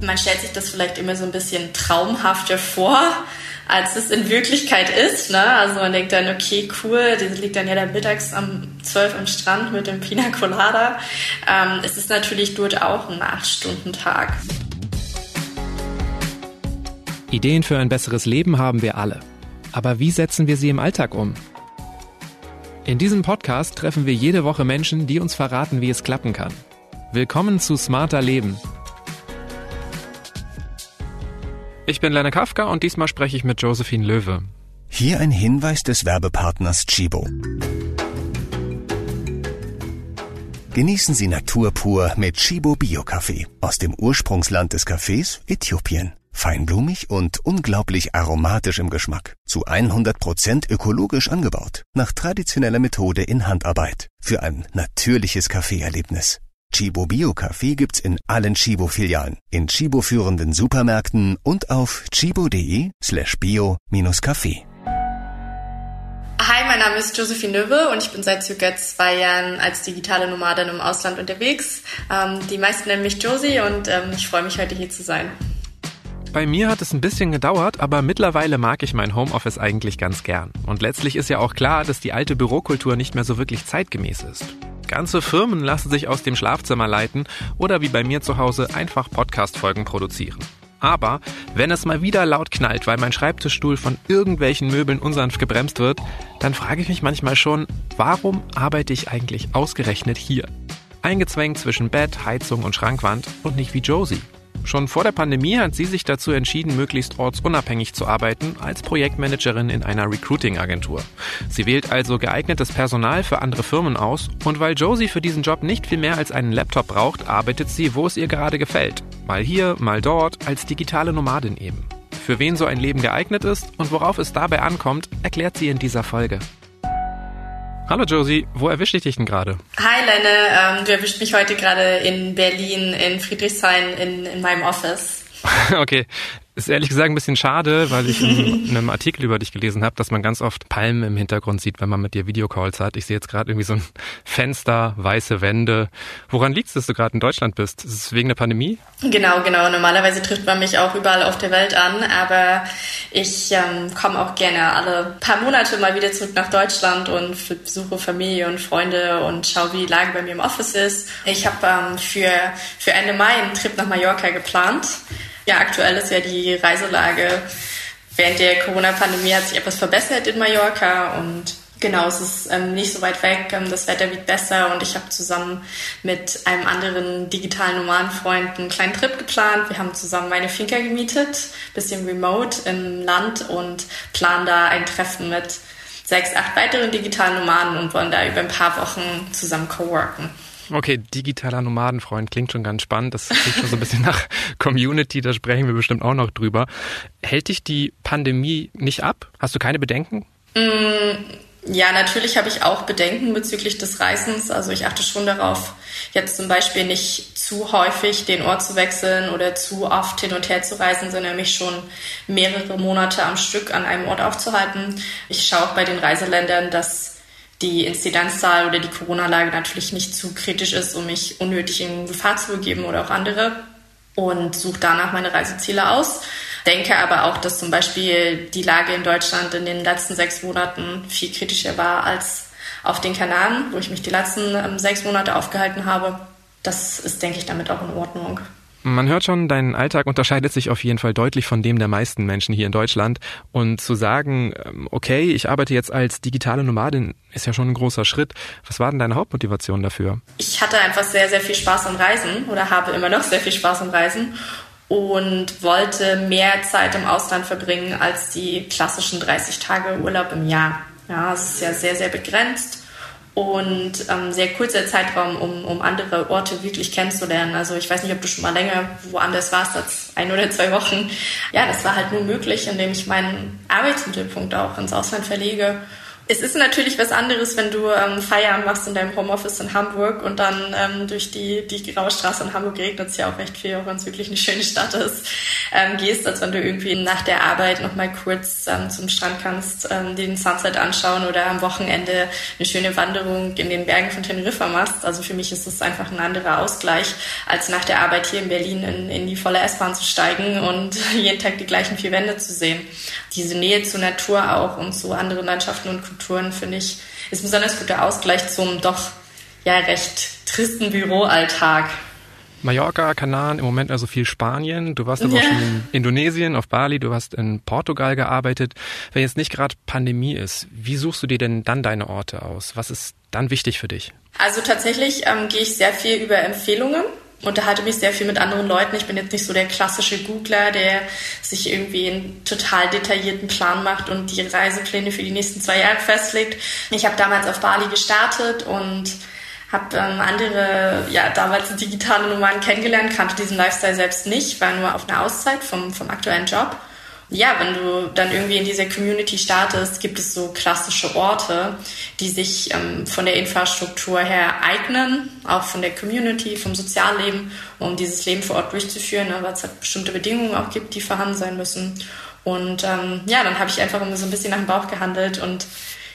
Man stellt sich das vielleicht immer so ein bisschen traumhafter vor, als es in Wirklichkeit ist. Ne? Also man denkt dann, okay, cool, die liegt dann ja dann mittags um 12 am Strand mit dem Pina Colada. Ähm, es ist natürlich dort auch ein 8-Stunden-Tag. Ideen für ein besseres Leben haben wir alle. Aber wie setzen wir sie im Alltag um? In diesem Podcast treffen wir jede Woche Menschen, die uns verraten, wie es klappen kann. Willkommen zu Smarter Leben. Ich bin Lenne Kafka und diesmal spreche ich mit Josephine Löwe. Hier ein Hinweis des Werbepartners Chibo. Genießen Sie Natur pur mit Chibo Bio Kaffee aus dem Ursprungsland des Kaffees Äthiopien. Feinblumig und unglaublich aromatisch im Geschmack. Zu 100% ökologisch angebaut. Nach traditioneller Methode in Handarbeit. Für ein natürliches Kaffeeerlebnis. Chibo Bio Kaffee gibt's in allen Chibo Filialen, in Chibo führenden Supermärkten und auf chibo.de slash bio-kaffee. Hi, mein Name ist Josephine Löwe und ich bin seit circa zwei Jahren als digitale Nomadin im Ausland unterwegs. Ähm, die meisten nennen mich Josie und ähm, ich freue mich heute hier zu sein. Bei mir hat es ein bisschen gedauert, aber mittlerweile mag ich mein Homeoffice eigentlich ganz gern. Und letztlich ist ja auch klar, dass die alte Bürokultur nicht mehr so wirklich zeitgemäß ist. Ganze Firmen lassen sich aus dem Schlafzimmer leiten oder wie bei mir zu Hause einfach Podcast-Folgen produzieren. Aber wenn es mal wieder laut knallt, weil mein Schreibtischstuhl von irgendwelchen Möbeln unsanft gebremst wird, dann frage ich mich manchmal schon, warum arbeite ich eigentlich ausgerechnet hier? Eingezwängt zwischen Bett, Heizung und Schrankwand und nicht wie Josie. Schon vor der Pandemie hat sie sich dazu entschieden, möglichst ortsunabhängig zu arbeiten als Projektmanagerin in einer Recruiting-Agentur. Sie wählt also geeignetes Personal für andere Firmen aus und weil Josie für diesen Job nicht viel mehr als einen Laptop braucht, arbeitet sie, wo es ihr gerade gefällt. Mal hier, mal dort, als digitale Nomadin eben. Für wen so ein Leben geeignet ist und worauf es dabei ankommt, erklärt sie in dieser Folge. Hallo Josie, wo erwische ich dich denn gerade? Hi Lenne, ähm, du erwischt mich heute gerade in Berlin, in Friedrichshain, in, in meinem Office. okay, ist ehrlich gesagt ein bisschen schade, weil ich in einem Artikel über dich gelesen habe, dass man ganz oft Palmen im Hintergrund sieht, wenn man mit dir Videocalls hat. Ich sehe jetzt gerade irgendwie so ein Fenster, weiße Wände. Woran liegt es, dass du gerade in Deutschland bist? Ist es wegen der Pandemie? Genau, genau. Normalerweise trifft man mich auch überall auf der Welt an, aber ich ähm, komme auch gerne alle paar Monate mal wieder zurück nach Deutschland und besuche Familie und Freunde und schaue, wie die Lage bei mir im Office ist. Ich habe ähm, für, für Ende Mai einen Trip nach Mallorca geplant. Ja, aktuell ist ja die Reiselage während der Corona-Pandemie hat sich etwas verbessert in Mallorca und genau, es ist ähm, nicht so weit weg, ähm, das Wetter wird besser und ich habe zusammen mit einem anderen digitalen Nomadenfreund einen kleinen Trip geplant. Wir haben zusammen meine Finca gemietet, bisschen remote im Land und planen da ein Treffen mit sechs, acht weiteren digitalen Nomaden und wollen da über ein paar Wochen zusammen co-worken. Okay, digitaler Nomadenfreund klingt schon ganz spannend. Das klingt schon so ein bisschen nach Community, da sprechen wir bestimmt auch noch drüber. Hält dich die Pandemie nicht ab? Hast du keine Bedenken? Mm, ja, natürlich habe ich auch Bedenken bezüglich des Reisens. Also ich achte schon darauf, jetzt zum Beispiel nicht zu häufig den Ort zu wechseln oder zu oft hin und her zu reisen, sondern mich schon mehrere Monate am Stück an einem Ort aufzuhalten. Ich schaue auch bei den Reiseländern, dass die Inzidenzzahl oder die Corona-Lage natürlich nicht zu kritisch ist, um mich unnötig in Gefahr zu begeben oder auch andere und suche danach meine Reiseziele aus. Denke aber auch, dass zum Beispiel die Lage in Deutschland in den letzten sechs Monaten viel kritischer war als auf den Kanaren, wo ich mich die letzten ähm, sechs Monate aufgehalten habe. Das ist, denke ich, damit auch in Ordnung. Man hört schon, dein Alltag unterscheidet sich auf jeden Fall deutlich von dem der meisten Menschen hier in Deutschland. Und zu sagen, ähm, okay, ich arbeite jetzt als digitale Nomadin, ist ja schon ein großer Schritt. Was war denn deine Hauptmotivation dafür? Ich hatte einfach sehr, sehr viel Spaß am Reisen oder habe immer noch sehr viel Spaß am Reisen und wollte mehr Zeit im Ausland verbringen als die klassischen 30 Tage Urlaub im Jahr. Ja, es ist ja sehr, sehr begrenzt und ähm, sehr kurzer Zeitraum, um, um andere Orte wirklich kennenzulernen. Also ich weiß nicht, ob du schon mal länger woanders warst als ein oder zwei Wochen. Ja, das war halt nur möglich, indem ich meinen Arbeitsmittelpunkt auch ins Ausland verlege Es ist natürlich was anderes, wenn du ähm, Feierabend machst in deinem Homeoffice in Hamburg und dann ähm, durch die, die graue Straße in Hamburg regnet es ja auch recht viel, auch wenn es wirklich eine schöne Stadt ist, ähm, gehst, als wenn du irgendwie nach der Arbeit nochmal kurz ähm, zum Strand kannst, ähm, den Sunset anschauen oder am Wochenende eine schöne Wanderung in den Bergen von Teneriffa machst. Also für mich ist es einfach ein anderer Ausgleich, als nach der Arbeit hier in Berlin in, in die volle S-Bahn zu steigen und jeden Tag die gleichen vier Wände zu sehen. Diese Nähe zur Natur auch und zu anderen Landschaften und Kulturen, finde ich, ist ein besonders guter Ausgleich zum doch ja recht tristen Büroalltag. Mallorca, Kanaren, im Moment also viel Spanien. Du warst aber ja. auch schon in Indonesien, auf Bali, du hast in Portugal gearbeitet. Wenn jetzt nicht gerade Pandemie ist, wie suchst du dir denn dann deine Orte aus? Was ist dann wichtig für dich? Also tatsächlich ähm, gehe ich sehr viel über Empfehlungen unterhalte mich sehr viel mit anderen Leuten. Ich bin jetzt nicht so der klassische Googler, der sich irgendwie einen total detaillierten Plan macht und die Reisepläne für die nächsten zwei Jahre festlegt. Ich habe damals auf Bali gestartet und habe ähm, andere, ja, damals digitale Nummern kennengelernt, kannte diesen Lifestyle selbst nicht, war nur auf einer Auszeit vom, vom aktuellen Job ja, wenn du dann irgendwie in dieser Community startest, gibt es so klassische Orte, die sich ähm, von der Infrastruktur her eignen, auch von der Community, vom Sozialleben, um dieses Leben vor Ort durchzuführen, ne, weil es halt bestimmte Bedingungen auch gibt, die vorhanden sein müssen. Und ähm, ja, dann habe ich einfach immer so ein bisschen nach dem Bauch gehandelt und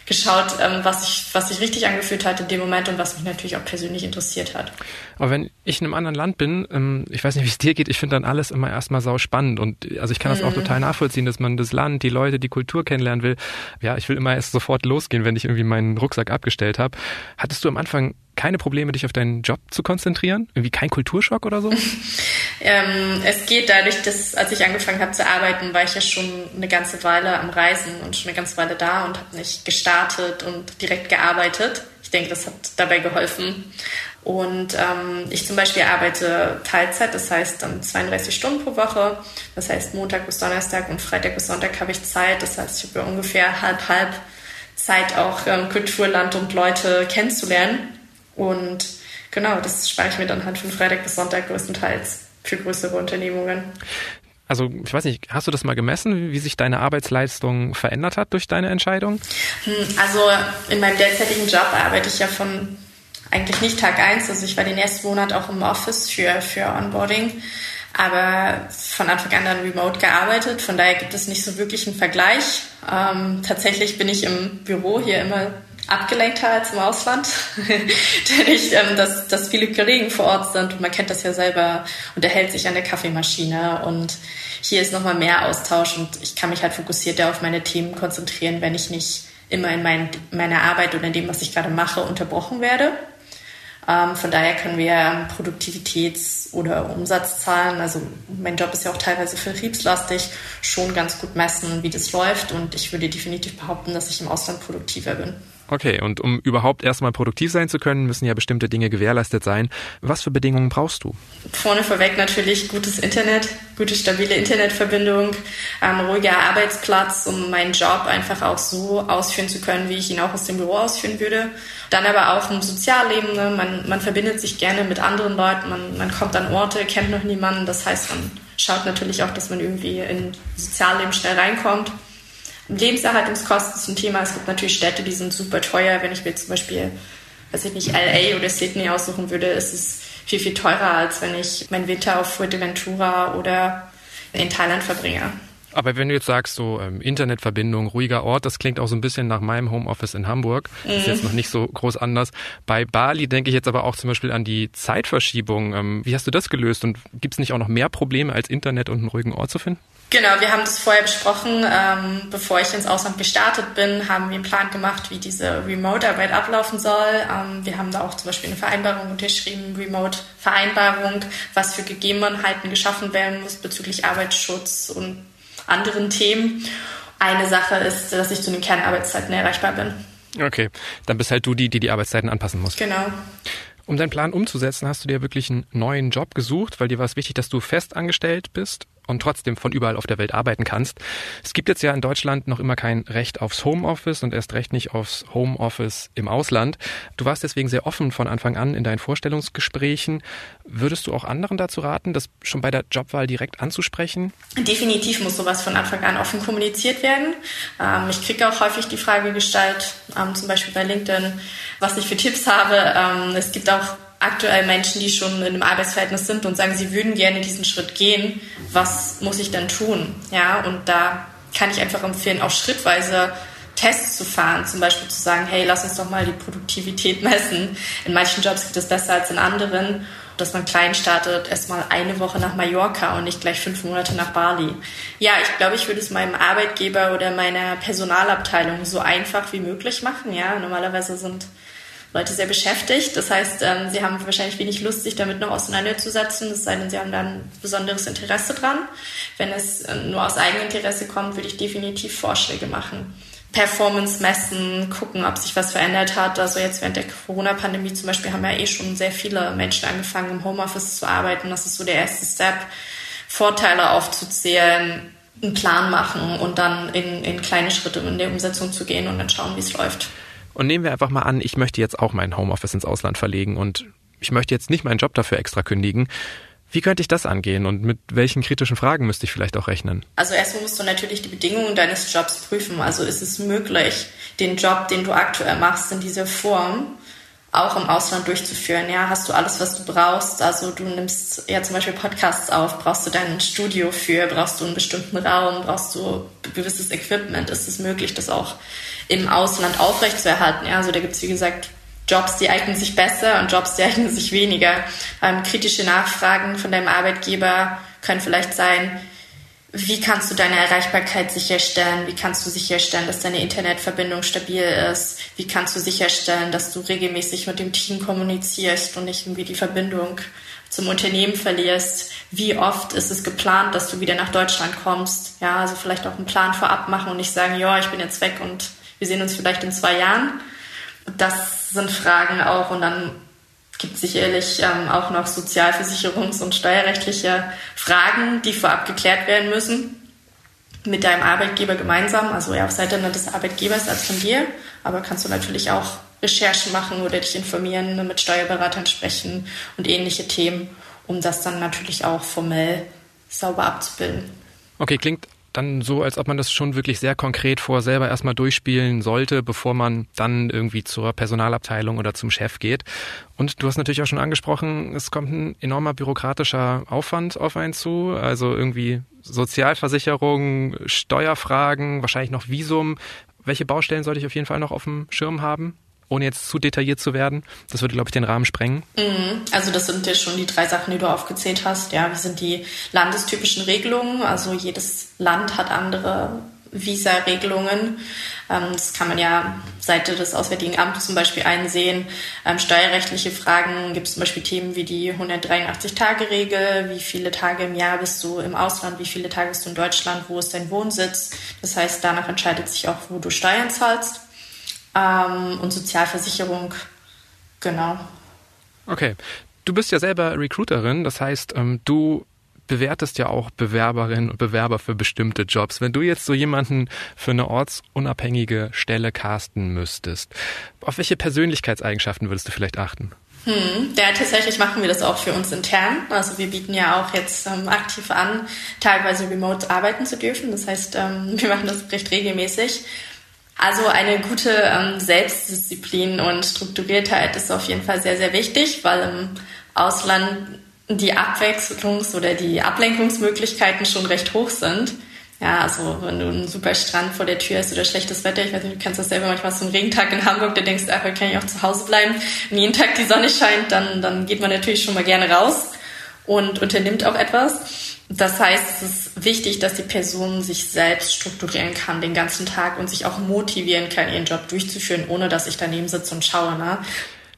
geschaut, ähm, was, ich, was sich richtig angefühlt hat in dem Moment und was mich natürlich auch persönlich interessiert hat. Aber wenn ich in einem anderen Land bin, ähm, ich weiß nicht, wie es dir geht, ich finde dann alles immer erstmal sau spannend und also ich kann das mhm. auch total nachvollziehen, dass man das Land, die Leute, die Kultur kennenlernen will. Ja, ich will immer erst sofort losgehen, wenn ich irgendwie meinen Rucksack abgestellt habe. Hattest du am Anfang keine Probleme, dich auf deinen Job zu konzentrieren? Irgendwie kein Kulturschock oder so? ähm, es geht dadurch, dass als ich angefangen habe zu arbeiten, war ich ja schon eine ganze Weile am Reisen und schon eine ganze Weile da und habe nicht gestartet und direkt gearbeitet. Ich denke, das hat dabei geholfen. Und ähm, ich zum Beispiel arbeite Teilzeit, das heißt dann 32 Stunden pro Woche. Das heißt Montag bis Donnerstag und Freitag bis Sonntag habe ich Zeit. Das heißt, ich habe ungefähr halb halb Zeit auch ähm, Kulturland und Leute kennenzulernen. Und genau, das spare ich mir dann halt von Freitag bis Sonntag größtenteils für größere Unternehmungen. Also ich weiß nicht, hast du das mal gemessen, wie sich deine Arbeitsleistung verändert hat durch deine Entscheidung? Hm, also in meinem derzeitigen Job arbeite ich ja von eigentlich nicht Tag eins. Also ich war den ersten Monat auch im Office für, für Onboarding, aber von Anfang an dann remote gearbeitet. Von daher gibt es nicht so wirklich einen Vergleich. Ähm, tatsächlich bin ich im Büro hier immer abgelenkter als im Ausland, denn ich, ähm, dass, dass viele Kollegen vor Ort sind und man kennt das ja selber, unterhält sich an der Kaffeemaschine und hier ist nochmal mehr Austausch und ich kann mich halt fokussierter auf meine Themen konzentrieren, wenn ich nicht immer in mein, meiner Arbeit oder in dem, was ich gerade mache, unterbrochen werde. Ähm, von daher können wir Produktivitäts- oder Umsatzzahlen, also mein Job ist ja auch teilweise vertriebslastig, schon ganz gut messen, wie das läuft und ich würde definitiv behaupten, dass ich im Ausland produktiver bin. Okay, und um überhaupt erstmal produktiv sein zu können, müssen ja bestimmte Dinge gewährleistet sein. Was für Bedingungen brauchst du? Vorne vorweg natürlich gutes Internet, gute stabile Internetverbindung, ähm, ruhiger Arbeitsplatz, um meinen Job einfach auch so ausführen zu können, wie ich ihn auch aus dem Büro ausführen würde. Dann aber auch ein Sozialleben. Ne? Man, man verbindet sich gerne mit anderen Leuten, man, man kommt an Orte, kennt noch niemanden. Das heißt, man schaut natürlich auch, dass man irgendwie in Sozialleben schnell reinkommt. Lebenserhaltungskosten ein Thema. Es gibt natürlich Städte, die sind super teuer. Wenn ich mir zum Beispiel, weiß ich nicht, LA oder Sydney aussuchen würde, ist es viel, viel teurer, als wenn ich meinen Winter auf Fuerteventura oder in Thailand verbringe. Aber wenn du jetzt sagst, so ähm, Internetverbindung, ruhiger Ort, das klingt auch so ein bisschen nach meinem Homeoffice in Hamburg. Mhm. Ist jetzt noch nicht so groß anders. Bei Bali denke ich jetzt aber auch zum Beispiel an die Zeitverschiebung. Ähm, wie hast du das gelöst und gibt es nicht auch noch mehr Probleme, als Internet und einen ruhigen Ort zu finden? Genau, wir haben das vorher besprochen. Ähm, bevor ich ins Ausland gestartet bin, haben wir einen Plan gemacht, wie diese Remote-Arbeit ablaufen soll. Ähm, wir haben da auch zum Beispiel eine Vereinbarung unterschrieben, Remote-Vereinbarung, was für Gegebenheiten geschaffen werden muss bezüglich Arbeitsschutz und anderen Themen. Eine Sache ist, dass ich zu den Kernarbeitszeiten erreichbar bin. Okay, dann bist halt du die, die die Arbeitszeiten anpassen muss. Genau. Um deinen Plan umzusetzen, hast du dir wirklich einen neuen Job gesucht, weil dir war es wichtig, dass du fest angestellt bist. Und trotzdem von überall auf der Welt arbeiten kannst. Es gibt jetzt ja in Deutschland noch immer kein Recht aufs Homeoffice und erst recht nicht aufs Homeoffice im Ausland. Du warst deswegen sehr offen von Anfang an in deinen Vorstellungsgesprächen. Würdest du auch anderen dazu raten, das schon bei der Jobwahl direkt anzusprechen? Definitiv muss sowas von Anfang an offen kommuniziert werden. Ähm, ich kriege auch häufig die Frage gestellt, ähm, zum Beispiel bei LinkedIn, was ich für Tipps habe. Ähm, es gibt auch aktuell Menschen, die schon in einem Arbeitsverhältnis sind und sagen, sie würden gerne diesen Schritt gehen. Was muss ich dann tun? Ja, und da kann ich einfach empfehlen, auch schrittweise Tests zu fahren, zum Beispiel zu sagen, hey, lass uns doch mal die Produktivität messen. In manchen Jobs geht es besser als in anderen. Dass man klein startet, erstmal eine Woche nach Mallorca und nicht gleich fünf Monate nach Bali. Ja, ich glaube, ich würde es meinem Arbeitgeber oder meiner Personalabteilung so einfach wie möglich machen. Ja, normalerweise sind Leute sehr beschäftigt. Das heißt, ähm, sie haben wahrscheinlich wenig Lust, sich damit noch auseinanderzusetzen, es sei denn, sie haben da ein besonderes Interesse dran. Wenn es äh, nur aus Eigeninteresse kommt, würde ich definitiv Vorschläge machen. Performance messen, gucken, ob sich was verändert hat. Also jetzt während der Corona-Pandemie zum Beispiel haben ja eh schon sehr viele Menschen angefangen, im Homeoffice zu arbeiten. Das ist so der erste Step, Vorteile aufzuzählen, einen Plan machen und dann in, in kleine Schritte in der Umsetzung zu gehen und dann schauen, wie es läuft. Und nehmen wir einfach mal an, ich möchte jetzt auch mein Homeoffice ins Ausland verlegen und ich möchte jetzt nicht meinen Job dafür extra kündigen. Wie könnte ich das angehen und mit welchen kritischen Fragen müsste ich vielleicht auch rechnen? Also erstmal musst du natürlich die Bedingungen deines Jobs prüfen. Also ist es möglich, den Job, den du aktuell machst, in dieser Form auch im Ausland durchzuführen. Ja, hast du alles, was du brauchst? Also du nimmst ja zum Beispiel Podcasts auf, brauchst du dein Studio für, brauchst du einen bestimmten Raum, brauchst du gewisses Equipment? Ist es möglich, das auch im Ausland aufrechtzuerhalten? Ja, also da gibt es wie gesagt Jobs, die eignen sich besser und Jobs, die eignen sich weniger. Ähm, kritische Nachfragen von deinem Arbeitgeber können vielleicht sein, wie kannst du deine Erreichbarkeit sicherstellen? Wie kannst du sicherstellen, dass deine Internetverbindung stabil ist? Wie kannst du sicherstellen, dass du regelmäßig mit dem Team kommunizierst und nicht irgendwie die Verbindung zum Unternehmen verlierst? Wie oft ist es geplant, dass du wieder nach Deutschland kommst? Ja, also vielleicht auch einen Plan vorab machen und nicht sagen, ja, ich bin jetzt weg und wir sehen uns vielleicht in zwei Jahren. Das sind Fragen auch und dann gibt sicherlich ähm, auch noch sozialversicherungs- und steuerrechtliche Fragen, die vorab geklärt werden müssen mit deinem Arbeitgeber gemeinsam, also eher auf Seite des Arbeitgebers als von dir. Aber kannst du natürlich auch Recherchen machen oder dich informieren, mit Steuerberatern sprechen und ähnliche Themen, um das dann natürlich auch formell sauber abzubilden. Okay, klingt dann so, als ob man das schon wirklich sehr konkret vor selber erstmal durchspielen sollte, bevor man dann irgendwie zur Personalabteilung oder zum Chef geht. Und du hast natürlich auch schon angesprochen, es kommt ein enormer bürokratischer Aufwand auf einen zu, also irgendwie Sozialversicherung, Steuerfragen, wahrscheinlich noch Visum. Welche Baustellen sollte ich auf jeden Fall noch auf dem Schirm haben? Ohne jetzt zu detailliert zu werden. Das würde, glaube ich, den Rahmen sprengen. Mhm. Also das sind ja schon die drei Sachen, die du aufgezählt hast. Ja, wie sind die landestypischen Regelungen? Also jedes Land hat andere Visa-Regelungen. Ähm, das kann man ja Seite des Auswärtigen Amtes zum Beispiel einsehen. Ähm, steuerrechtliche Fragen gibt es zum Beispiel Themen wie die 183-Tage-Regel, wie viele Tage im Jahr bist du im Ausland, wie viele Tage bist du in Deutschland, wo ist dein Wohnsitz. Das heißt, danach entscheidet sich auch, wo du Steuern zahlst ähm, und Sozialversicherung. Genau. Okay. Du bist ja selber Recruiterin, das heißt, ähm, du bewertest ja auch Bewerberinnen und Bewerber für bestimmte Jobs. Wenn du jetzt so jemanden für eine ortsunabhängige Stelle casten müsstest, auf welche Persönlichkeitseigenschaften würdest du vielleicht achten? Hm, ja, tatsächlich machen wir das auch für uns intern. Also wir bieten ja auch jetzt ähm, aktiv an, teilweise remote arbeiten zu dürfen. Das heißt, ähm, wir machen das recht regelmäßig. Also eine gute ähm, Selbstdisziplin und Strukturiertheit ist auf jeden Fall sehr, sehr wichtig, weil im Ausland die Abwechslungs- oder die Ablenkungsmöglichkeiten schon recht hoch sind. Ja, also wenn du einen super Strand vor der Tür hast oder schlechtes Wetter, ich weiß nicht, du kennst das selber manchmal so einen Regentag in Hamburg, da denkst du, ach, kann ich auch zu Hause bleiben. Wenn jeden Tag die Sonne scheint, dann, dann geht man natürlich schon mal gerne raus und unternimmt auch etwas. Das heißt, es ist wichtig, dass die Person sich selbst strukturieren kann den ganzen Tag und sich auch motivieren kann, ihren Job durchzuführen, ohne dass ich daneben sitze und schaue. Ne?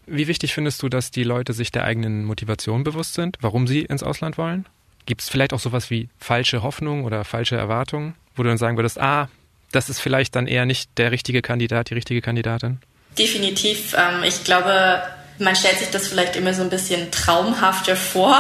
Wie wichtig findest du, dass die Leute sich der eigenen Motivation bewusst sind, warum sie ins Ausland wollen? Gibt es vielleicht auch sowas wie falsche Hoffnung oder falsche Erwartungen, wo du dann sagen würdest, ah, das ist vielleicht dann eher nicht der richtige Kandidat, die richtige Kandidatin? Definitiv. Ähm, ich glaube, man stellt sich das vielleicht immer so ein bisschen traumhafter vor,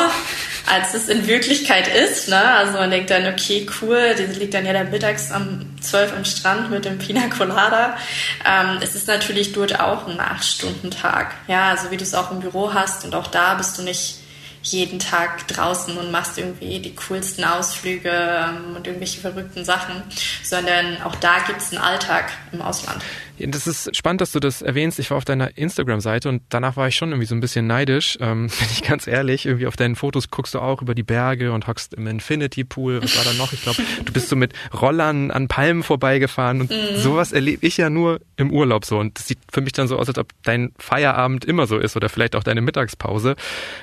als es in Wirklichkeit ist. Ne? Also man denkt dann, okay, cool, die liegt dann ja dann mittags um 12 am Strand mit dem Pina Colada. Ähm, es ist natürlich dort auch ein 8-Stunden-Tag. Ja, also wie du es auch im Büro hast und auch da bist du nicht jeden Tag draußen und machst irgendwie die coolsten Ausflüge ähm, und irgendwelche verrückten Sachen, sondern auch da gibt es einen Alltag im Ausland. Das ist spannend, dass du das erwähnst. Ich war auf deiner Instagram-Seite und danach war ich schon irgendwie so ein bisschen neidisch, ähm, bin ich ganz ehrlich. Irgendwie auf deinen Fotos guckst du auch über die Berge und hockst im Infinity Pool. Was war da noch? Ich glaube, du bist so mit Rollern an Palmen vorbeigefahren und mhm. sowas erlebe ich ja nur im Urlaub so. Und das sieht für mich dann so aus, als ob dein Feierabend immer so ist oder vielleicht auch deine Mittagspause.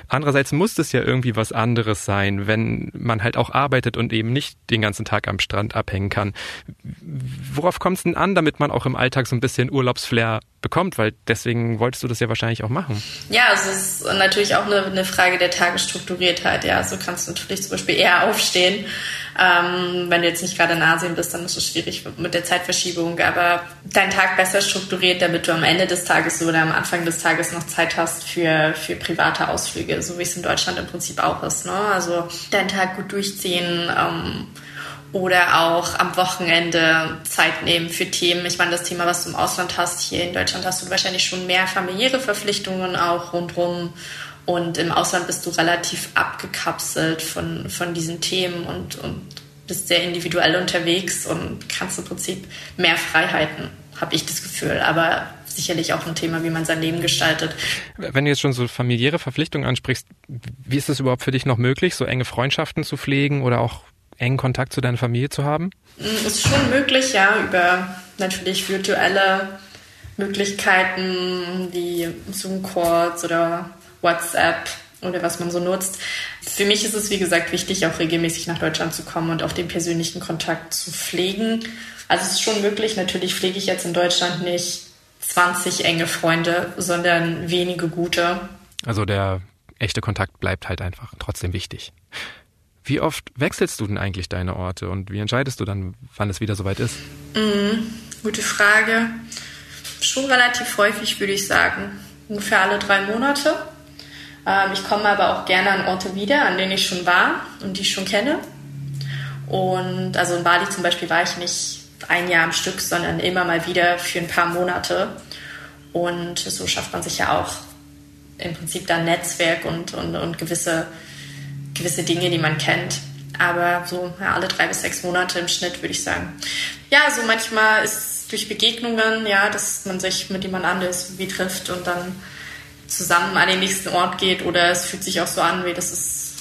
Andererseits muss es ja irgendwie was anderes sein, wenn man halt auch arbeitet und eben nicht den ganzen Tag am Strand abhängen kann. Worauf kommt es denn an, damit man auch im Alltag so ein bisschen Urlaubsflair bekommt, weil deswegen wolltest du das ja wahrscheinlich auch machen. Ja, also es ist natürlich auch eine, eine Frage der Tagesstrukturiertheit. Ja, so kannst du natürlich zum Beispiel eher aufstehen. Ähm, wenn du jetzt nicht gerade in Asien bist, dann ist es schwierig mit der Zeitverschiebung. Aber deinen Tag besser strukturiert, damit du am Ende des Tages oder am Anfang des Tages noch Zeit hast für, für private Ausflüge, so wie es in Deutschland im Prinzip auch ist. Ne? Also deinen Tag gut durchziehen. Ähm, oder auch am Wochenende Zeit nehmen für Themen. Ich meine, das Thema, was du im Ausland hast, hier in Deutschland hast du wahrscheinlich schon mehr familiäre Verpflichtungen auch rundherum. Und im Ausland bist du relativ abgekapselt von, von diesen Themen und, und bist sehr individuell unterwegs und kannst im Prinzip mehr Freiheiten, habe ich das Gefühl. Aber sicherlich auch ein Thema, wie man sein Leben gestaltet. Wenn du jetzt schon so familiäre Verpflichtungen ansprichst, wie ist es überhaupt für dich noch möglich, so enge Freundschaften zu pflegen oder auch engen Kontakt zu deiner Familie zu haben? Mm, ist schon möglich, ja, über natürlich virtuelle Möglichkeiten wie Zoom-Calls oder WhatsApp oder was man so nutzt. Für mich ist es, wie gesagt, wichtig, auch regelmäßig nach Deutschland zu kommen und auch den persönlichen Kontakt zu pflegen. Also es ist schon möglich, natürlich pflege ich jetzt in Deutschland nicht 20 enge Freunde, sondern wenige gute. Also der echte Kontakt bleibt halt einfach trotzdem wichtig. Wie oft wechselst du denn eigentlich deine Orte und wie entscheidest du dann, wann es wieder soweit ist? Mhm, gute Frage. Schon relativ häufig, würde ich sagen. Ungefähr alle drei Monate. Ähm, ich komme aber auch gerne an Orte wieder, an denen ich schon war und die ich schon kenne. Und also in Bali zum Beispiel war ich nicht ein Jahr am Stück, sondern immer mal wieder für ein paar Monate. Und so schafft man sich ja auch im Prinzip dann Netzwerk und, und, und gewisse gewisse Dinge, die man kennt. Aber so ja, alle drei bis sechs Monate im Schnitt, würde ich sagen. Ja, so manchmal ist durch Begegnungen, ja, dass man sich mit jemand anderes wie trifft und dann zusammen an den nächsten Ort geht oder es fühlt sich auch so an, wie das ist,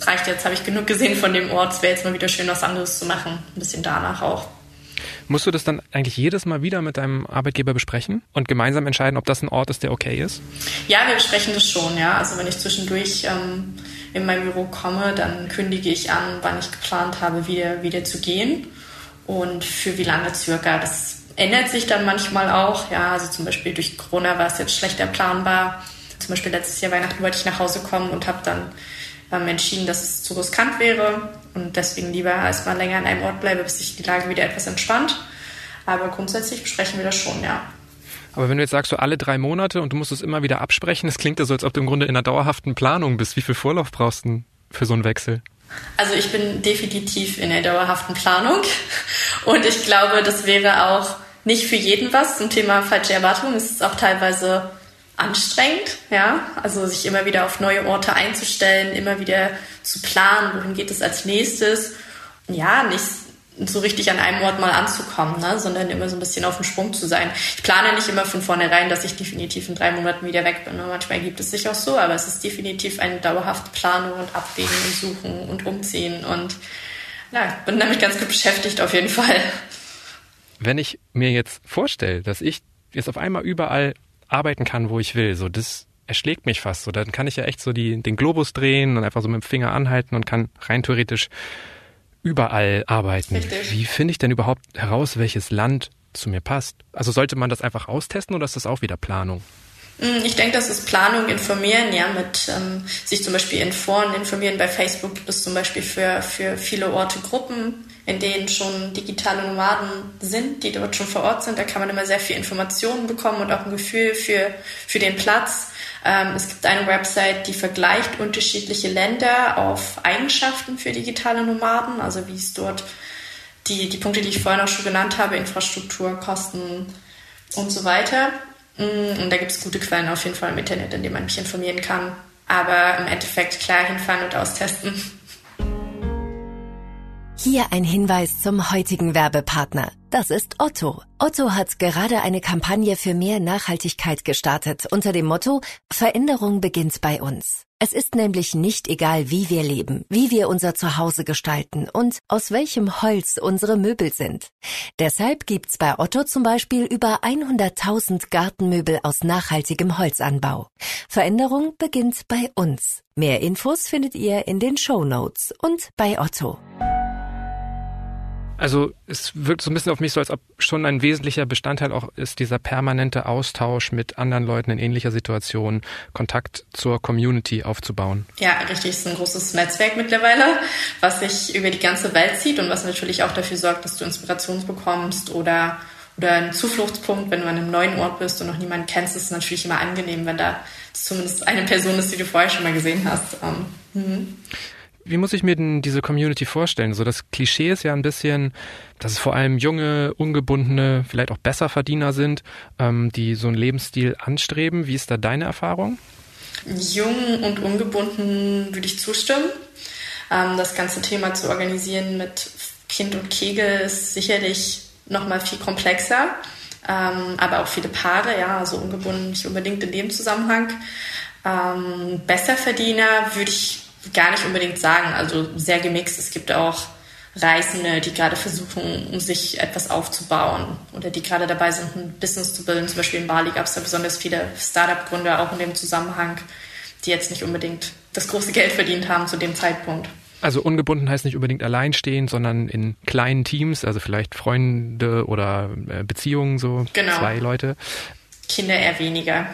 reicht jetzt, habe ich genug gesehen von dem Ort, es wäre jetzt mal wieder schön, was anderes zu machen. Ein bisschen danach auch. Musst du das dann eigentlich jedes Mal wieder mit deinem Arbeitgeber besprechen und gemeinsam entscheiden, ob das ein Ort ist, der okay ist? Ja, wir besprechen das schon, ja. Also wenn ich zwischendurch ähm, in mein Büro komme, dann kündige ich an, wann ich geplant habe, wieder, wieder zu gehen und für wie lange circa. Das ändert sich dann manchmal auch. Ja, also zum Beispiel durch Corona war es jetzt schlechter planbar. Zum Beispiel letztes Jahr Weihnachten wollte ich nach Hause kommen und habe dann ähm, entschieden, dass es zu riskant wäre und deswegen lieber erstmal länger an einem Ort bleibe, bis sich die Lage wieder etwas entspannt. Aber grundsätzlich besprechen wir das schon, ja. Aber wenn du jetzt sagst, so alle drei Monate und du musst es immer wieder absprechen, das klingt ja so, als ob du im Grunde in einer dauerhaften Planung bist. Wie viel Vorlauf brauchst du für so einen Wechsel? Also ich bin definitiv in der dauerhaften Planung und ich glaube, das wäre auch nicht für jeden was zum Thema falsche Erwartungen. Es ist auch teilweise anstrengend, ja, also sich immer wieder auf neue Orte einzustellen, immer wieder zu planen, wohin geht es als nächstes. Ja, nicht so richtig an einem Ort mal anzukommen, ne? sondern immer so ein bisschen auf dem Sprung zu sein. Ich plane nicht immer von vornherein, dass ich definitiv in drei Monaten wieder weg bin. Ne? Manchmal gibt es sich auch so, aber es ist definitiv eine dauerhafte Planung und Abwägen und Suchen und Umziehen und ja, bin damit ganz gut beschäftigt auf jeden Fall. Wenn ich mir jetzt vorstelle, dass ich jetzt auf einmal überall arbeiten kann, wo ich will. So, das erschlägt mich fast. So, dann kann ich ja echt so die, den Globus drehen und einfach so mit dem Finger anhalten und kann rein theoretisch überall arbeiten. Richtig. Wie finde ich denn überhaupt heraus, welches Land zu mir passt? Also sollte man das einfach austesten oder ist das auch wieder Planung? Hm, ich denke, das ist Planung, informieren, ja, mit ähm, sich zum Beispiel in Foren informieren. Bei Facebook gibt es zum Beispiel für, für viele Orte Gruppen, in denen schon digitale Nomaden sind, die dort schon vor Ort sind. Da kann man immer sehr viel Informationen bekommen und auch ein Gefühl für, für den Platz. Ähm, es gibt eine Website, die vergleicht unterschiedliche Länder auf Eigenschaften für digitale Nomaden, also wie es dort die, die Punkte, die ich vorhin auch schon genannt habe, Infrastruktur, Kosten und so weiter. Mm, und da gibt es gute Quellen auf jeden Fall im Internet, in denen man mich informieren kann. Aber im Endeffekt klar hinfahren und austesten. Hier ein Hinweis zum heutigen Werbepartner. Das ist Otto. Otto hat gerade eine Kampagne für mehr Nachhaltigkeit gestartet unter dem Motto Veränderung beginnt bei uns. Es ist nämlich nicht egal, wie wir leben, wie wir unser Zuhause gestalten und aus welchem Holz unsere Möbel sind. Deshalb gibt's bei Otto zum Beispiel über 100.000 Gartenmöbel aus nachhaltigem Holzanbau. Veränderung beginnt bei uns. Mehr Infos findet ihr in den Show Notes und bei Otto. Also es wirkt so ein bisschen auf mich so, als ob schon ein wesentlicher Bestandteil auch ist dieser permanente Austausch mit anderen Leuten in ähnlicher Situation, Kontakt zur Community aufzubauen. Ja, richtig, es ist ein großes Netzwerk mittlerweile, was sich über die ganze Welt zieht und was natürlich auch dafür sorgt, dass du Inspiration bekommst oder oder einen Zufluchtspunkt, wenn du an einem neuen Ort bist und noch niemanden kennst, ist es natürlich immer angenehm, wenn da zumindest eine Person ist, die du vorher schon mal gesehen hast. Ähm, mhm. Wie muss ich mir denn diese Community vorstellen? So das Klischee ist ja ein bisschen, dass es vor allem junge, ungebundene, vielleicht auch Besserverdiener sind, ähm, die so einen Lebensstil anstreben. Wie ist da deine Erfahrung? Jung und ungebunden würde ich zustimmen. Ähm, das ganze Thema zu organisieren mit Kind und Kegel ist sicherlich noch mal viel komplexer. Ähm, aber auch viele Paare, ja, also ungebunden nicht unbedingt in dem Zusammenhang. Ähm, Besserverdiener würde ich gar nicht unbedingt sagen. Also sehr gemixt. Es gibt auch Reisende, die gerade versuchen, sich etwas aufzubauen oder die gerade dabei sind, ein Business zu bilden. Zum Beispiel in Bali gab es da besonders viele Startup-Gründer auch in dem Zusammenhang, die jetzt nicht unbedingt das große Geld verdient haben zu dem Zeitpunkt. Also ungebunden heißt nicht unbedingt alleinstehen, sondern in kleinen Teams, also vielleicht Freunde oder äh, Beziehungen, so genau. zwei Leute. Kinder eher weniger.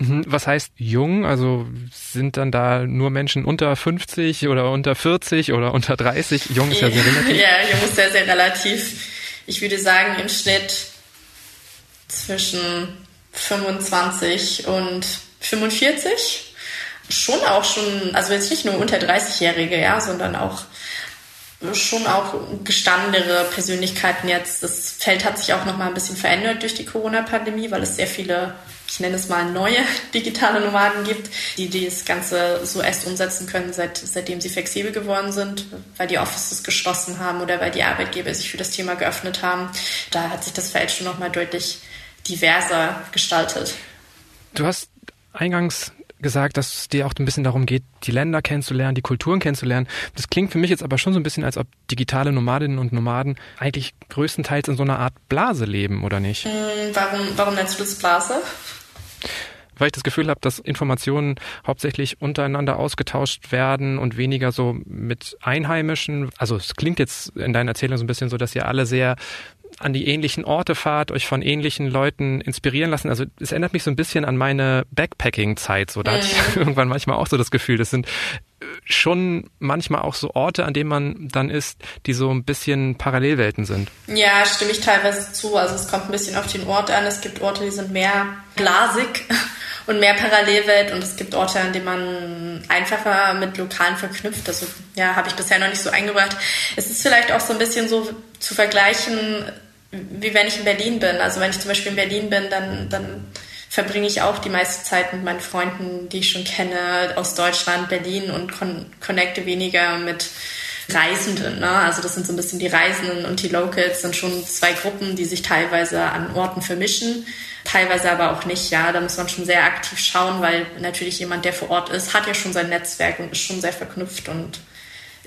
Mhm. Was heißt jung? Also sind dann da nur Menschen unter 50 oder unter 40 oder unter 30? Jung ist ja sehr relativ. Ja, jung ist sehr, sehr relativ. Ich würde sagen, im Schnitt zwischen 25 und 45. Schon auch schon, also jetzt nicht nur unter 30-Jährige, ja, sondern auch schon auch gestandene Persönlichkeiten jetzt. Das Feld hat sich auch noch mal ein bisschen verändert durch die Corona-Pandemie, weil es sehr viele ich nenne es mal neue digitale Nomaden gibt, die das Ganze so erst umsetzen können, seit, seitdem sie flexibel geworden sind, weil die Offices geschlossen haben oder weil die Arbeitgeber sich für das Thema geöffnet haben. Da hat sich das Feld schon nochmal deutlich diverser gestaltet. Du hast eingangs gesagt, dass es dir auch ein bisschen darum geht, die Länder kennenzulernen, die Kulturen kennenzulernen. Das klingt für mich jetzt aber schon so ein bisschen, als ob digitale Nomadinnen und Nomaden eigentlich größtenteils in so einer Art Blase leben, oder nicht? Hm, warum, warum nennst du das Blase? Weil ich das Gefühl habe, dass Informationen hauptsächlich untereinander ausgetauscht werden und weniger so mit Einheimischen. Also es klingt jetzt in deiner Erzählung so ein bisschen so, dass ihr alle sehr an die ähnlichen Orte fahrt, euch von ähnlichen Leuten inspirieren lassen. Also es erinnert mich so ein bisschen an meine Backpacking-Zeit. So, da hatte ich irgendwann manchmal auch so das Gefühl, das sind schon manchmal auch so Orte, an denen man dann ist, die so ein bisschen Parallelwelten sind. Ja, stimme ich teilweise zu. Also es kommt ein bisschen auf den Ort an. Es gibt Orte, die sind mehr blasig und mehr Parallelwelt und es gibt Orte, an denen man einfacher mit Lokalen verknüpft. Also ja, habe ich bisher noch nicht so eingebracht. Es ist vielleicht auch so ein bisschen so zu vergleichen, wie wenn ich in Berlin bin. Also wenn ich zum Beispiel in Berlin bin, dann, dann verbringe ich auch die meiste Zeit mit meinen Freunden, die ich schon kenne, aus Deutschland, Berlin und con connecte weniger mit Reisenden. Ne? Also das sind so ein bisschen die Reisenden und die Locals sind schon zwei Gruppen, die sich teilweise an Orten vermischen teilweise aber auch nicht. Ja, da muss man schon sehr aktiv schauen, weil natürlich jemand, der vor Ort ist, hat ja schon sein Netzwerk und ist schon sehr verknüpft und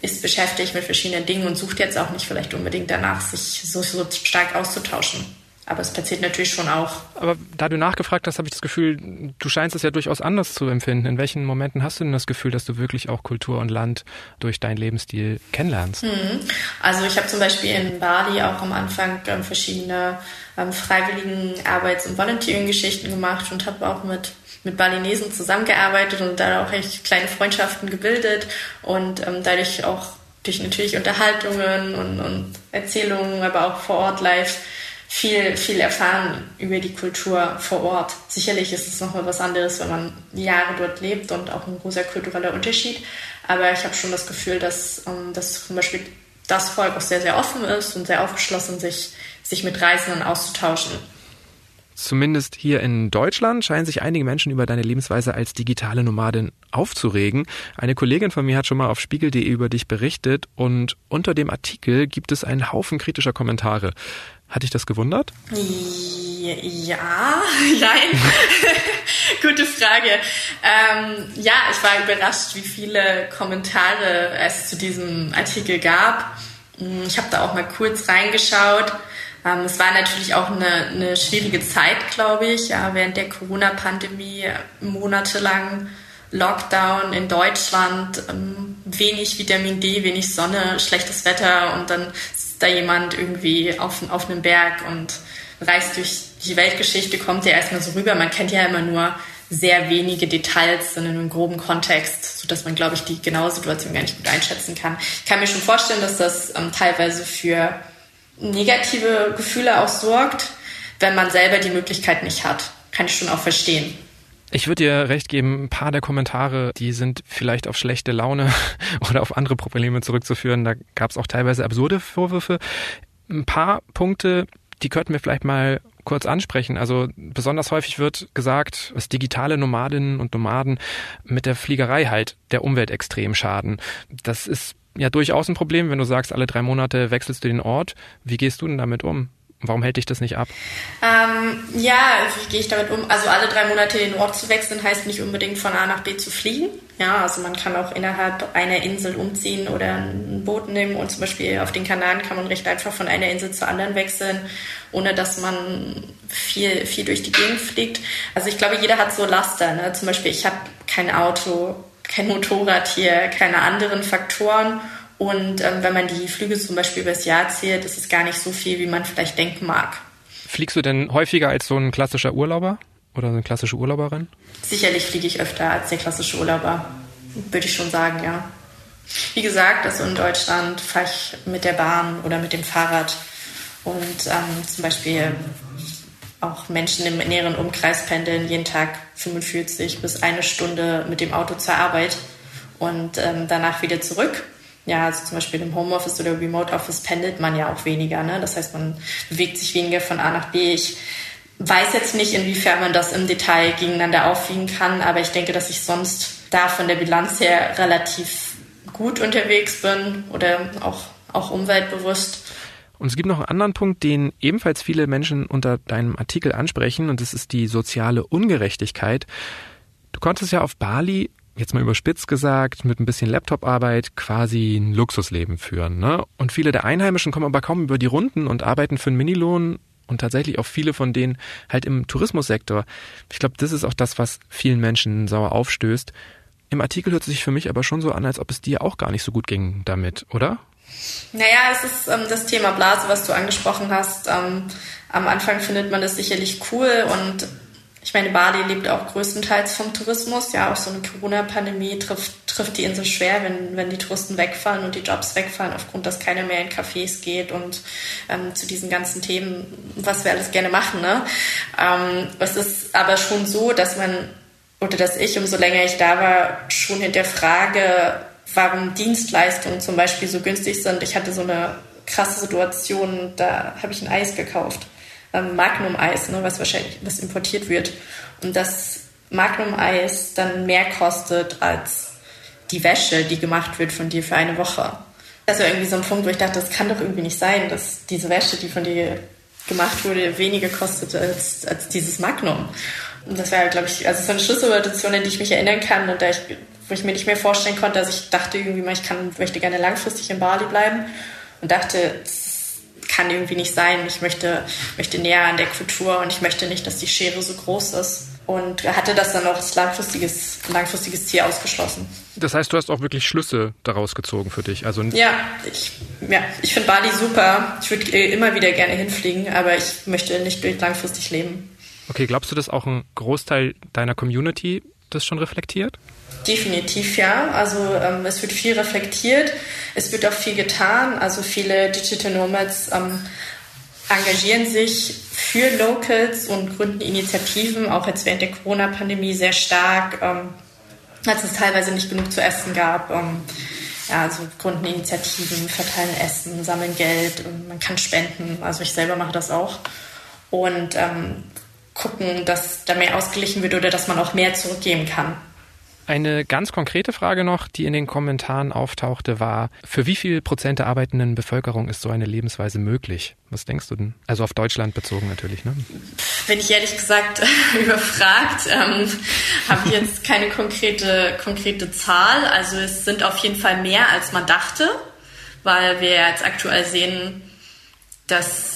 ist beschäftigt mit verschiedenen Dingen und sucht jetzt auch nicht vielleicht unbedingt danach, sich so, so stark auszutauschen. Aber es passiert natürlich schon auch. Aber da du nachgefragt hast, habe ich das Gefühl, du scheinst es ja durchaus anders zu empfinden. In welchen Momenten hast du denn das Gefühl, dass du wirklich auch Kultur und Land durch deinen Lebensstil kennenlernst? Mhm. Also ich habe zum Beispiel in Bali auch am Anfang ähm, verschiedene ähm, freiwilligen Arbeits- und Volunteering-Geschichten gemacht und habe auch mit mit Balinesen zusammengearbeitet und da auch echt kleine Freundschaften gebildet und ähm, dadurch auch durch natürlich Unterhaltungen und, und Erzählungen, aber auch vor Ort live viel, viel erfahren über die Kultur vor Ort. Sicherlich ist es nochmal was anderes, wenn man Jahre dort lebt und auch ein großer kultureller Unterschied. Aber ich habe schon das Gefühl, dass, ähm, dass zum Beispiel das Volk auch sehr, sehr offen ist und sehr aufgeschlossen, sich, sich mit Reisenden auszutauschen. Zumindest hier in Deutschland scheinen sich einige Menschen über deine Lebensweise als digitale Nomadin aufzuregen. Eine Kollegin von mir hat schon mal auf spiegel.de über dich berichtet und unter dem Artikel gibt es einen Haufen kritischer Kommentare. Hat dich das gewundert? Ja, nein. Gute Frage. Ähm, ja, ich war überrascht, wie viele Kommentare es zu diesem Artikel gab. Hm, ich habe da auch mal kurz reingeschaut. Ähm, es war natürlich auch eine, eine schwierige Zeit, glaube ich, ja, während der Corona-Pandemie monatelang Lockdown in Deutschland, ähm, wenig Vitamin D, wenig Sonne, schlechtes Wetter und dann ist da jemand irgendwie auf, auf einem Berg und reist durch die Weltgeschichte, kommt ja erstmal so rüber. Man kennt ja immer nur sehr wenige Details in einem groben Kontext, sodass man, glaube ich, die genaue Situation gar nicht gut einschätzen kann. Ich kann mir schon vorstellen, dass das ähm, teilweise für negative Gefühle auch sorgt, wenn man selber die Möglichkeit nicht hat. Kann ich schon auch verstehen. Ich würde dir recht geben, ein paar der Kommentare, die sind vielleicht auf schlechte Laune oder auf andere Probleme zurückzuführen. Da gab es auch teilweise absurde Vorwürfe. Ein paar Punkte, die könnten wir vielleicht mal kurz ansprechen. Also besonders häufig wird gesagt, dass digitale Nomadinnen und Nomaden mit der Fliegerei halt der Umwelt extrem schaden. Das ist ja durchaus ein Problem, wenn du sagst, alle drei Monate wechselst du den Ort. Wie gehst du denn damit um? Warum hält dich das nicht ab? Ähm, ja, wie gehe ich damit um? Also alle drei Monate den Ort zu wechseln heißt nicht unbedingt von A nach B zu fliegen. Ja, also man kann auch innerhalb einer Insel umziehen oder ein Boot nehmen und zum Beispiel auf den Kanaren kann man recht einfach von einer Insel zur anderen wechseln, ohne dass man viel, viel durch die Gegend fliegt. Also ich glaube, jeder hat so Laster. Ne? Zum Beispiel, ich habe kein Auto, kein Motorrad hier, keine anderen Faktoren und ähm, wenn man die Flüge zum Beispiel übers Jahr zählt, ist es gar nicht so viel, wie man vielleicht denken mag. Fliegst du denn häufiger als so ein klassischer Urlauber oder eine klassische Urlauberin? Sicherlich fliege ich öfter als der klassische Urlauber, würde ich schon sagen, ja. Wie gesagt, also in Deutschland fahre ich mit der Bahn oder mit dem Fahrrad und ähm, zum Beispiel auch Menschen im näheren Umkreis pendeln jeden Tag 45 bis eine Stunde mit dem Auto zur Arbeit und ähm, danach wieder zurück ja, also zum Beispiel im Homeoffice oder Remote Office pendelt man ja auch weniger. Ne? Das heißt, man bewegt sich weniger von A nach B. Ich weiß jetzt nicht, inwiefern man das im Detail gegeneinander aufwiegen kann, aber ich denke, dass ich sonst da von der Bilanz her relativ gut unterwegs bin oder auch, auch umweltbewusst. Und es gibt noch einen anderen Punkt, den ebenfalls viele Menschen unter deinem Artikel ansprechen, und das ist die soziale Ungerechtigkeit. Du konntest ja auf Bali jetzt mal überspitzt gesagt, mit ein bisschen Laptop-Arbeit quasi ein Luxusleben führen. Ne? Und viele der Einheimischen kommen aber kaum über die Runden und arbeiten für einen Minilohn und tatsächlich auch viele von denen halt im Tourismussektor. Ich glaube, das ist auch das, was vielen Menschen sauer aufstößt. Im Artikel hört es sich für mich aber schon so an, als ob es dir auch gar nicht so gut ging damit, oder? Naja, es ist ähm, das Thema Blase, was du angesprochen hast. Ähm, am Anfang findet man das sicherlich cool und ich meine, Bali lebt auch größtenteils vom Tourismus. Ja, auch so eine Corona-Pandemie trifft, trifft die Insel schwer, wenn, wenn die Touristen wegfallen und die Jobs wegfallen, aufgrund, dass keiner mehr in Cafés geht und ähm, zu diesen ganzen Themen, was wir alles gerne machen. Ne? Ähm, es ist aber schon so, dass man, oder dass ich, umso länger ich da war, schon hinterfrage, warum Dienstleistungen zum Beispiel so günstig sind. Ich hatte so eine krasse Situation, da habe ich ein Eis gekauft ähm, Magnum-Eis, ne, was wahrscheinlich was importiert wird. Und das Magnum-Eis dann mehr kostet als die Wäsche, die gemacht wird von dir für eine Woche. Das war irgendwie so ein Punkt, wo ich dachte, das kann doch irgendwie nicht sein, dass diese Wäsche, die von dir gemacht wurde, weniger kostet als, als dieses Magnum. Und das war, glaube ich, also so eine Schlüsselsituation, an die ich mich erinnern kann und da ich, wo ich mir nicht mehr vorstellen konnte, dass ich dachte irgendwie mal, ich kann, möchte gerne langfristig in Bali bleiben und dachte, kann irgendwie nicht sein. Ich möchte, möchte näher an der Kultur und ich möchte nicht, dass die Schere so groß ist. Und hatte das dann auch als langfristiges, langfristiges Ziel ausgeschlossen. Das heißt, du hast auch wirklich Schlüsse daraus gezogen für dich. Also ja, ich, ja, ich finde Bali super. Ich würde immer wieder gerne hinfliegen, aber ich möchte nicht durch langfristig leben. Okay, glaubst du, dass auch ein Großteil deiner Community das schon reflektiert? Definitiv ja. Also ähm, es wird viel reflektiert, es wird auch viel getan. Also viele Digital Nomads ähm, engagieren sich für Locals und gründen Initiativen, auch jetzt während der Corona-Pandemie sehr stark, ähm, als es teilweise nicht genug zu essen gab. Ähm, ja, also gründen Initiativen, verteilen Essen, sammeln Geld, man kann spenden. Also ich selber mache das auch. Und ähm, gucken, dass da mehr ausgeglichen wird oder dass man auch mehr zurückgeben kann. Eine ganz konkrete Frage noch, die in den Kommentaren auftauchte, war, für wie viel Prozent der arbeitenden Bevölkerung ist so eine Lebensweise möglich? Was denkst du denn? Also auf Deutschland bezogen natürlich, ne? Bin ich ehrlich gesagt überfragt, ähm, habe ich jetzt keine konkrete, konkrete Zahl. Also es sind auf jeden Fall mehr, als man dachte, weil wir jetzt aktuell sehen, dass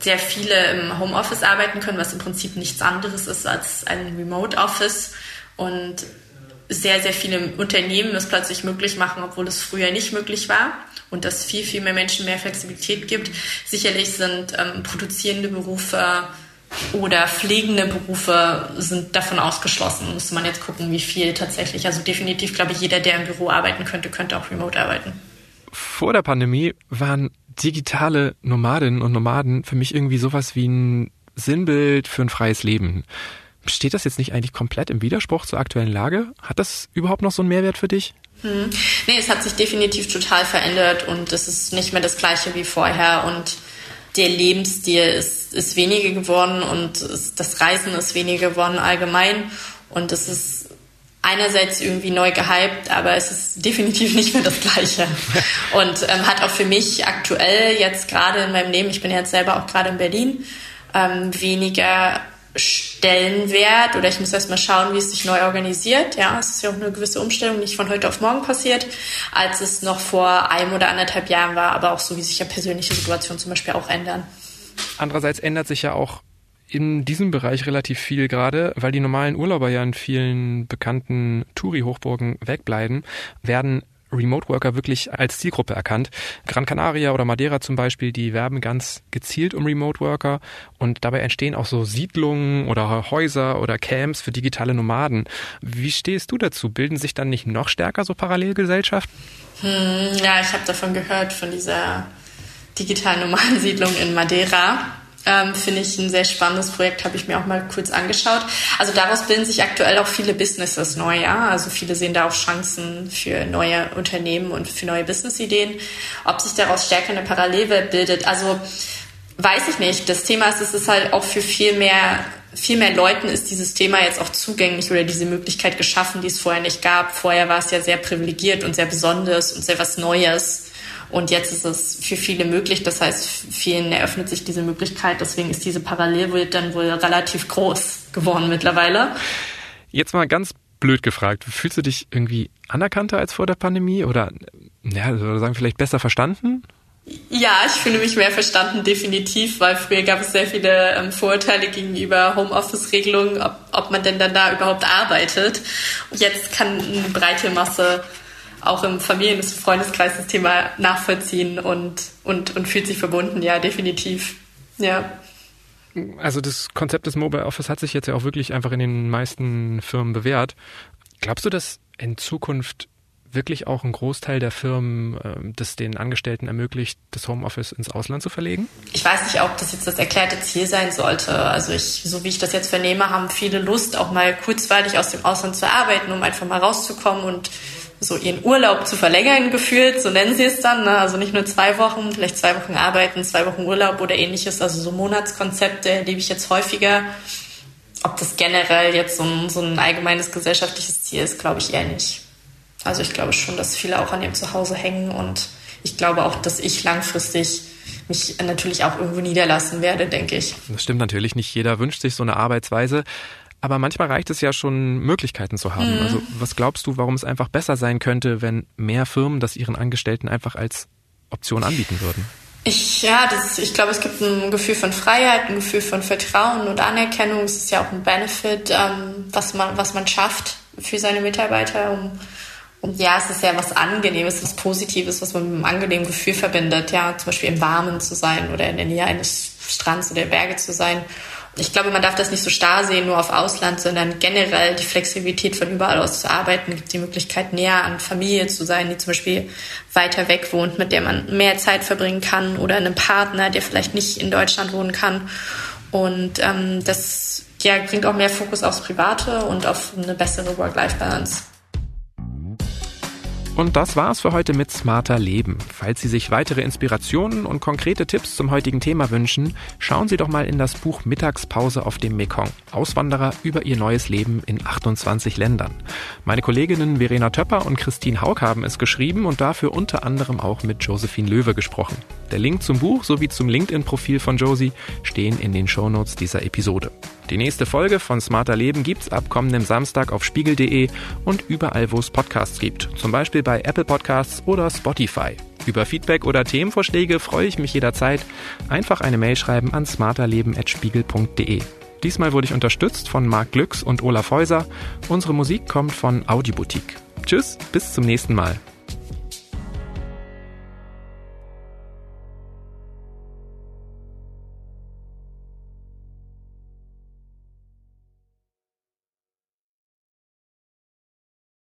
sehr viele im Homeoffice arbeiten können, was im Prinzip nichts anderes ist als ein Remote Office. Und sehr, sehr viele Unternehmen es plötzlich möglich machen, obwohl es früher nicht möglich war und dass viel, viel mehr Menschen mehr Flexibilität gibt. Sicherlich sind ähm, produzierende Berufe oder pflegende Berufe sind davon ausgeschlossen. Muss man jetzt gucken, wie viel tatsächlich. Also definitiv, glaube ich, jeder, der im Büro arbeiten könnte, könnte auch remote arbeiten. Vor der Pandemie waren digitale Nomadinnen und Nomaden für mich irgendwie sowas wie ein Sinnbild für ein freies Leben. Steht das jetzt nicht eigentlich komplett im Widerspruch zur aktuellen Lage? Hat das überhaupt noch so einen Mehrwert für dich? Hm. Nee, es hat sich definitiv total verändert und es ist nicht mehr das gleiche wie vorher und der Lebensstil ist, ist weniger geworden und das Reisen ist weniger geworden allgemein und es ist einerseits irgendwie neu gehypt, aber es ist definitiv nicht mehr das Gleiche. Und ähm, hat auch für mich aktuell jetzt gerade in meinem Leben, ich bin jetzt selber auch gerade in Berlin, ähm, weniger Stellenwert oder ich muss erstmal schauen, wie es sich neu organisiert. Ja, es ist ja auch eine gewisse Umstellung, nicht von heute auf morgen passiert, als es noch vor einem oder anderthalb Jahren war, aber auch so, wie sich ja persönliche Situationen zum Beispiel auch ändern. Andererseits ändert sich ja auch in diesem Bereich relativ viel gerade, weil die normalen Urlauber ja in vielen bekannten Touri-Hochburgen wegbleiben, werden Remote Worker wirklich als Zielgruppe erkannt. Gran Canaria oder Madeira zum Beispiel, die werben ganz gezielt um Remote Worker und dabei entstehen auch so Siedlungen oder Häuser oder Camps für digitale Nomaden. Wie stehst du dazu? Bilden sich dann nicht noch stärker so Parallelgesellschaften? Hm, ja, ich habe davon gehört, von dieser digitalen Nomadensiedlung in Madeira. Ähm, Finde ich ein sehr spannendes Projekt, habe ich mir auch mal kurz angeschaut. Also daraus bilden sich aktuell auch viele Businesses neu, ja. Also viele sehen da auch Chancen für neue Unternehmen und für neue Businessideen. Ob sich daraus stärker eine Parallelwelt bildet, also weiß ich nicht. Das Thema ist, es ist halt auch für viel mehr viel mehr Leuten ist dieses Thema jetzt auch zugänglich oder diese Möglichkeit geschaffen, die es vorher nicht gab. Vorher war es ja sehr privilegiert und sehr besonders und sehr was Neues. Und jetzt ist es für viele möglich. Das heißt, vielen eröffnet sich diese Möglichkeit. Deswegen ist diese Parallelwelt dann wohl relativ groß geworden mittlerweile. Jetzt mal ganz blöd gefragt. Fühlst du dich irgendwie anerkannter als vor der Pandemie oder, ja, oder sagen vielleicht besser verstanden? Ja, ich fühle mich mehr verstanden, definitiv, weil früher gab es sehr viele ähm, Vorurteile gegenüber Homeoffice-Regelungen, ob, ob man denn dann da überhaupt arbeitet. Und jetzt kann eine breite Masse auch im Familien- und Freundeskreis das Thema nachvollziehen und, und, und fühlt sich verbunden, ja, definitiv. Ja. Also das Konzept des Mobile Office hat sich jetzt ja auch wirklich einfach in den meisten Firmen bewährt. Glaubst du, dass in Zukunft wirklich auch ein Großteil der Firmen äh, das den Angestellten ermöglicht, das Homeoffice ins Ausland zu verlegen? Ich weiß nicht, ob das jetzt das erklärte Ziel sein sollte. Also ich, so wie ich das jetzt vernehme, haben viele Lust, auch mal kurzweilig aus dem Ausland zu arbeiten, um einfach mal rauszukommen und so ihren Urlaub zu verlängern gefühlt, so nennen sie es dann. Ne? Also nicht nur zwei Wochen, vielleicht zwei Wochen arbeiten, zwei Wochen Urlaub oder ähnliches. Also so Monatskonzepte erlebe ich jetzt häufiger. Ob das generell jetzt so ein, so ein allgemeines gesellschaftliches Ziel ist, glaube ich eher nicht. Also ich glaube schon, dass viele auch an ihrem Zuhause hängen und ich glaube auch, dass ich langfristig mich natürlich auch irgendwo niederlassen werde, denke ich. Das stimmt natürlich. Nicht jeder wünscht sich so eine Arbeitsweise. Aber manchmal reicht es ja schon, Möglichkeiten zu haben. Mhm. Also was glaubst du, warum es einfach besser sein könnte, wenn mehr Firmen das ihren Angestellten einfach als Option anbieten würden? Ich, ja, das, ich glaube, es gibt ein Gefühl von Freiheit, ein Gefühl von Vertrauen und Anerkennung. Es ist ja auch ein Benefit, ähm, was, man, was man schafft für seine Mitarbeiter. Um, und ja, es ist ja was Angenehmes, was Positives, was man mit einem angenehmen Gefühl verbindet. Ja, zum Beispiel im Warmen zu sein oder in der Nähe eines Strands oder Berge zu sein. Ich glaube, man darf das nicht so starr sehen, nur auf Ausland, sondern generell die Flexibilität von überall aus zu arbeiten, gibt die Möglichkeit, näher an Familie zu sein, die zum Beispiel weiter weg wohnt, mit der man mehr Zeit verbringen kann oder einem Partner, der vielleicht nicht in Deutschland wohnen kann. Und ähm, das ja, bringt auch mehr Fokus aufs Private und auf eine bessere Work-Life-Balance. Und das war's für heute mit Smarter Leben. Falls Sie sich weitere Inspirationen und konkrete Tipps zum heutigen Thema wünschen, schauen Sie doch mal in das Buch Mittagspause auf dem Mekong. Auswanderer über ihr neues Leben in 28 Ländern. Meine Kolleginnen Verena Töpper und Christine Haug haben es geschrieben und dafür unter anderem auch mit Josephine Löwe gesprochen. Der Link zum Buch sowie zum LinkedIn-Profil von Josie stehen in den Shownotes dieser Episode. Die nächste Folge von Smarter Leben gibt's ab kommendem Samstag auf spiegel.de und überall, wo es Podcasts gibt. Zum Beispiel bei Apple Podcasts oder Spotify. Über Feedback oder Themenvorschläge freue ich mich jederzeit. Einfach eine Mail schreiben an smarterleben.spiegel.de. Diesmal wurde ich unterstützt von Marc Glücks und Olaf Häuser. Unsere Musik kommt von Audioboutique. Tschüss, bis zum nächsten Mal.